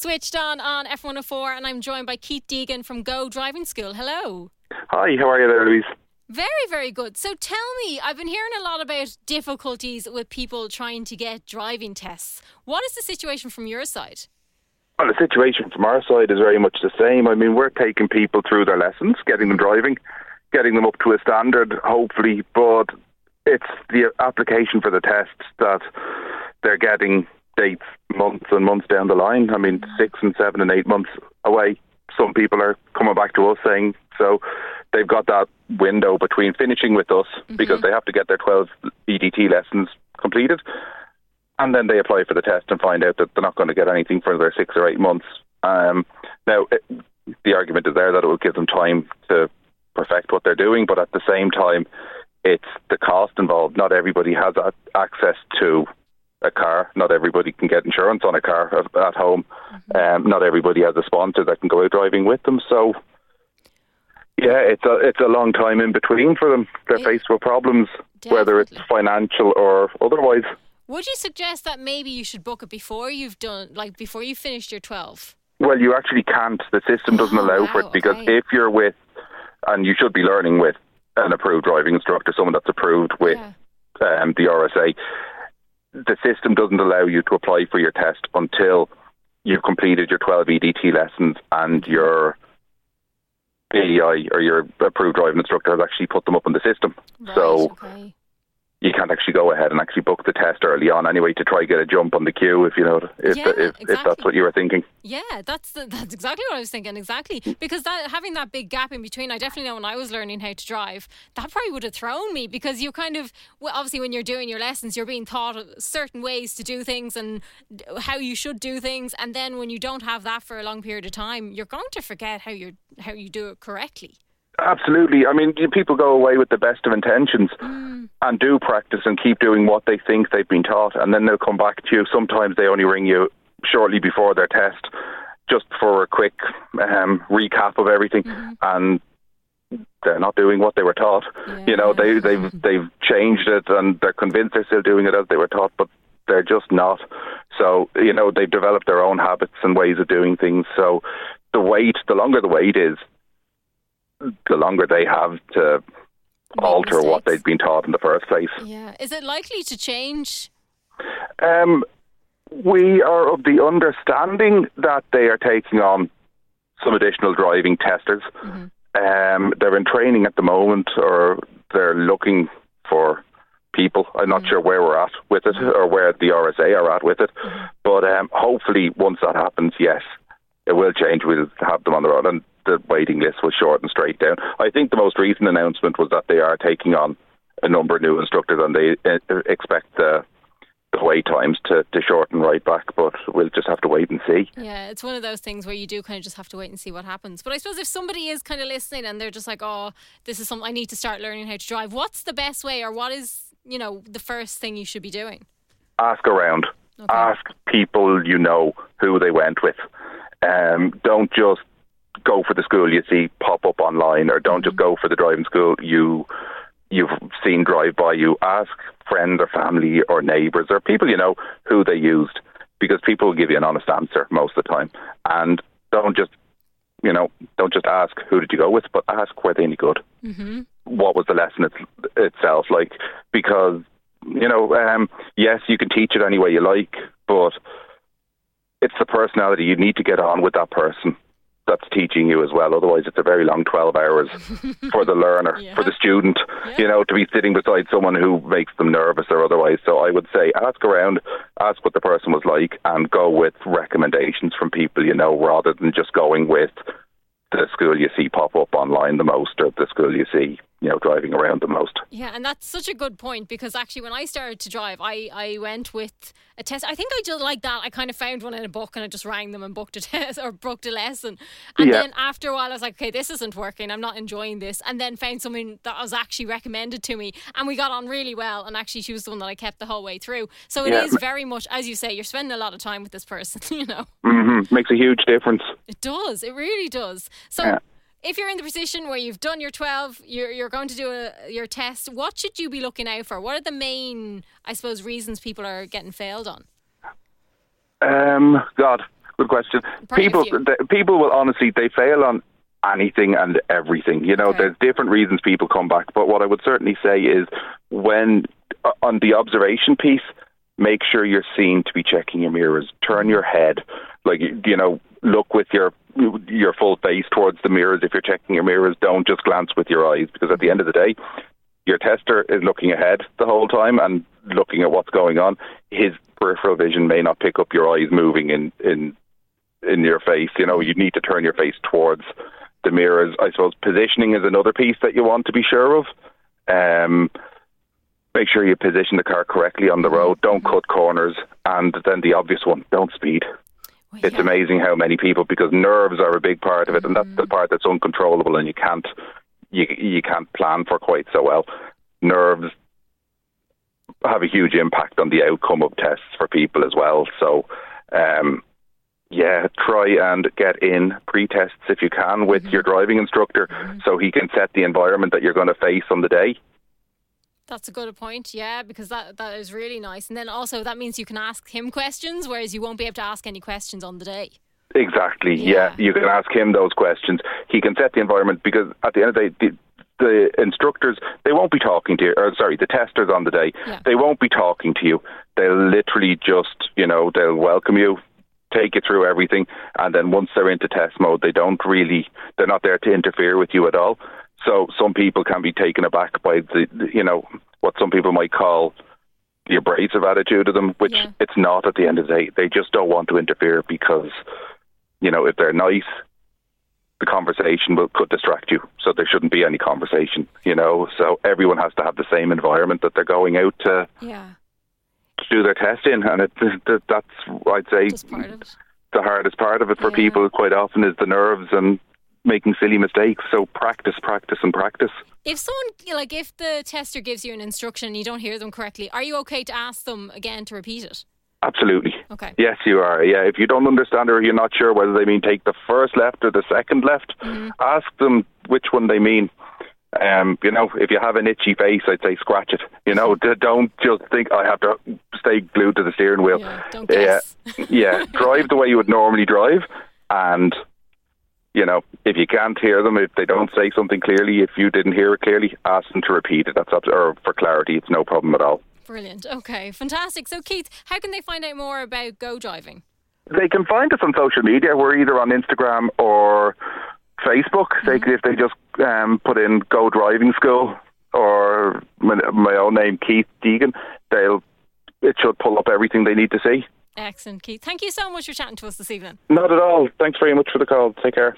Switched on on F104, and I'm joined by Keith Deegan from Go Driving School. Hello. Hi, how are you there, Louise? Very, very good. So tell me, I've been hearing a lot about difficulties with people trying to get driving tests. What is the situation from your side? Well, the situation from our side is very much the same. I mean, we're taking people through their lessons, getting them driving, getting them up to a standard, hopefully, but it's the application for the tests that they're getting dates months and months down the line. I mean, six and seven and eight months away. Some people are coming back to us saying so they've got that window between finishing with us mm-hmm. because they have to get their 12 EDT lessons completed and then they apply for the test and find out that they're not going to get anything for their six or eight months. Um, now, it, the argument is there that it will give them time to perfect what they're doing, but at the same time, it's the cost involved. Not everybody has access to a car. Not everybody can get insurance on a car at home. Mm-hmm. Um, not everybody has a sponsor that can go out driving with them. So, yeah, it's a it's a long time in between for them. They're faced with problems, Definitely. whether it's financial or otherwise. Would you suggest that maybe you should book it before you've done, like before you finished your twelve? Well, you actually can't. The system doesn't oh, allow wow, for it because okay. if you're with, and you should be learning with an approved driving instructor, someone that's approved with yeah. um, the RSA the system doesn't allow you to apply for your test until you've completed your 12 EDT lessons and your ADI or your approved driving instructor has actually put them up in the system. Right, so okay you can't actually go ahead and actually book the test early on anyway to try get a jump on the queue if you know if yeah, if, exactly. if that's what you were thinking. Yeah, that's that's exactly what I was thinking. Exactly because that having that big gap in between, I definitely know when I was learning how to drive, that probably would have thrown me because you kind of well, obviously when you're doing your lessons, you're being taught certain ways to do things and how you should do things, and then when you don't have that for a long period of time, you're going to forget how you how you do it correctly. Absolutely. I mean, people go away with the best of intentions mm. and do practice and keep doing what they think they've been taught, and then they'll come back to you. Sometimes they only ring you shortly before their test, just for a quick um, recap of everything, mm-hmm. and they're not doing what they were taught. Yeah. You know, they they've they've changed it, and they're convinced they're still doing it as they were taught, but they're just not. So you know, they've developed their own habits and ways of doing things. So the wait, the longer the wait is, the longer they have to Make alter mistakes. what they'd been taught in the first place. Yeah. Is it likely to change? Um, we are of the understanding that they are taking on some additional driving testers. Mm-hmm. Um, they're in training at the moment, or they're looking for people. I'm not mm-hmm. sure where we're at with it, or where the RSA are at with it. Mm-hmm. But um, hopefully, once that happens, yes, it will change. We'll have them on the road, and the waiting list will shorten straight down. I think the most recent announcement was that they are taking on a number of new instructors and they uh, expect the the wait times to, to shorten right back, but we'll just have to wait and see. Yeah, it's one of those things where you do kind of just have to wait and see what happens. But I suppose if somebody is kind of listening and they're just like, oh, this is something I need to start learning how to drive, what's the best way or what is, you know, the first thing you should be doing? Ask around. Okay. Ask people you know who they went with. Um, don't just go for the school you see pop up online, or don't just mm-hmm. go for the driving school you you've seen drive by you. Ask friends or family or neighbours or people you know who they used, because people will give you an honest answer most of the time. And don't just you know don't just ask who did you go with, but ask were they any good. Mm-hmm. What was the lesson it, itself like? Because you know, um, yes, you can teach it any way you like, but it's the personality. You need to get on with that person that's teaching you as well. Otherwise, it's a very long 12 hours for the learner, yeah. for the student, yeah. you know, to be sitting beside someone who makes them nervous or otherwise. So I would say ask around, ask what the person was like, and go with recommendations from people you know rather than just going with the school you see pop up online the most or the school you see you know driving around the most. Yeah, and that's such a good point because actually when I started to drive, I I went with a test. I think I did like that. I kind of found one in a book and I just rang them and booked a test or booked a lesson. And yeah. then after a while, I was like, okay, this isn't working. I'm not enjoying this. And then found someone that was actually recommended to me, and we got on really well. And actually, she was the one that I kept the whole way through. So it yeah. is very much as you say. You're spending a lot of time with this person. You know, mm-hmm. makes a huge difference. It does. It really does. So. Yeah if you're in the position where you've done your 12 you're, you're going to do a, your test what should you be looking out for what are the main i suppose reasons people are getting failed on um god good question. People, the, people will honestly they fail on anything and everything. You know, Okay. there's different reasons people come back. But what I would certainly say is when uh, on the observation piece, make sure you're seen to be checking your mirrors. Turn your head, like you know, look with your your full face towards the mirrors. If you're checking your mirrors, don't just glance with your eyes because at the end of the day, your tester is looking ahead the whole time and looking at what's going on. His peripheral vision may not pick up your eyes moving in in in your face. You know, you need to turn your face towards the mirrors. I suppose positioning is another piece that you want to be sure of. Um, make sure you position the car correctly on the road. Don't cut corners, and then the obvious one: don't speed. Well, It's yeah. amazing how many people, because nerves are a big part of it, and that's the mm-hmm. part that's uncontrollable, and you can't you you can't plan for quite so well. Nerves have a huge impact on the outcome of tests for people as well. So, um, yeah, try and get in pre-tests if you can with mm-hmm. your driving instructor, mm-hmm. so he can set the environment that you're going to face on the day. That's a good point, yeah, because that that is really nice. And then also that means you can ask him questions, whereas you won't be able to ask any questions on the day. Exactly. Yeah. Yeah. you can ask him those questions. He can set the environment because at the end of the day, the, the instructors they won't be talking to you. Or sorry, the testers on the day Yeah. they won't be talking to you. They'll literally just you know they'll welcome you, take you through everything, and then once they're into test mode, they don't really they're not there to interfere with you at all. So some people can be taken aback by the the- you know what some people might call the abrasive attitude of them, which Yeah. it's not at the end of the day. They just don't want to interfere because you know, if they're nice, the conversation will could distract you. So there shouldn't be any conversation, you know. So everyone has to have the same environment that they're going out to, Yeah, to do their test in, and it, that, that's I'd say just part of it. the hardest part of it for Yeah. people quite often is the nerves and making silly mistakes. So practice, practice, and practice. If someone like if the tester gives you an instruction and you don't hear them correctly, are you okay to ask them again to repeat it? Absolutely. Okay. Yes, you are. Yeah, if you don't understand or you're not sure whether they mean take the first left or the second left, ask them which one they mean. Um, you know, if you have an itchy face, I'd say scratch it. You know, don't just think I have to stay glued to the steering wheel. Yeah, don't guess. yeah, drive the way you would normally drive, and you know, if you can't hear them, if they don't say something clearly, if you didn't hear it clearly, ask them to repeat it. That's up or for clarity. It's no problem at all. Brilliant. Okay, fantastic. So Keith, how can they find out more about go driving? They can find us on social media. We're either on Instagram or Facebook. They if they just um, put in "Go Driving School" or my, my own name, Keith Deegan, they'll it should pull up everything they need to see. Excellent, Keith. Thank you so much for chatting to us this evening. Not at all. Thanks very much for the call. Take care.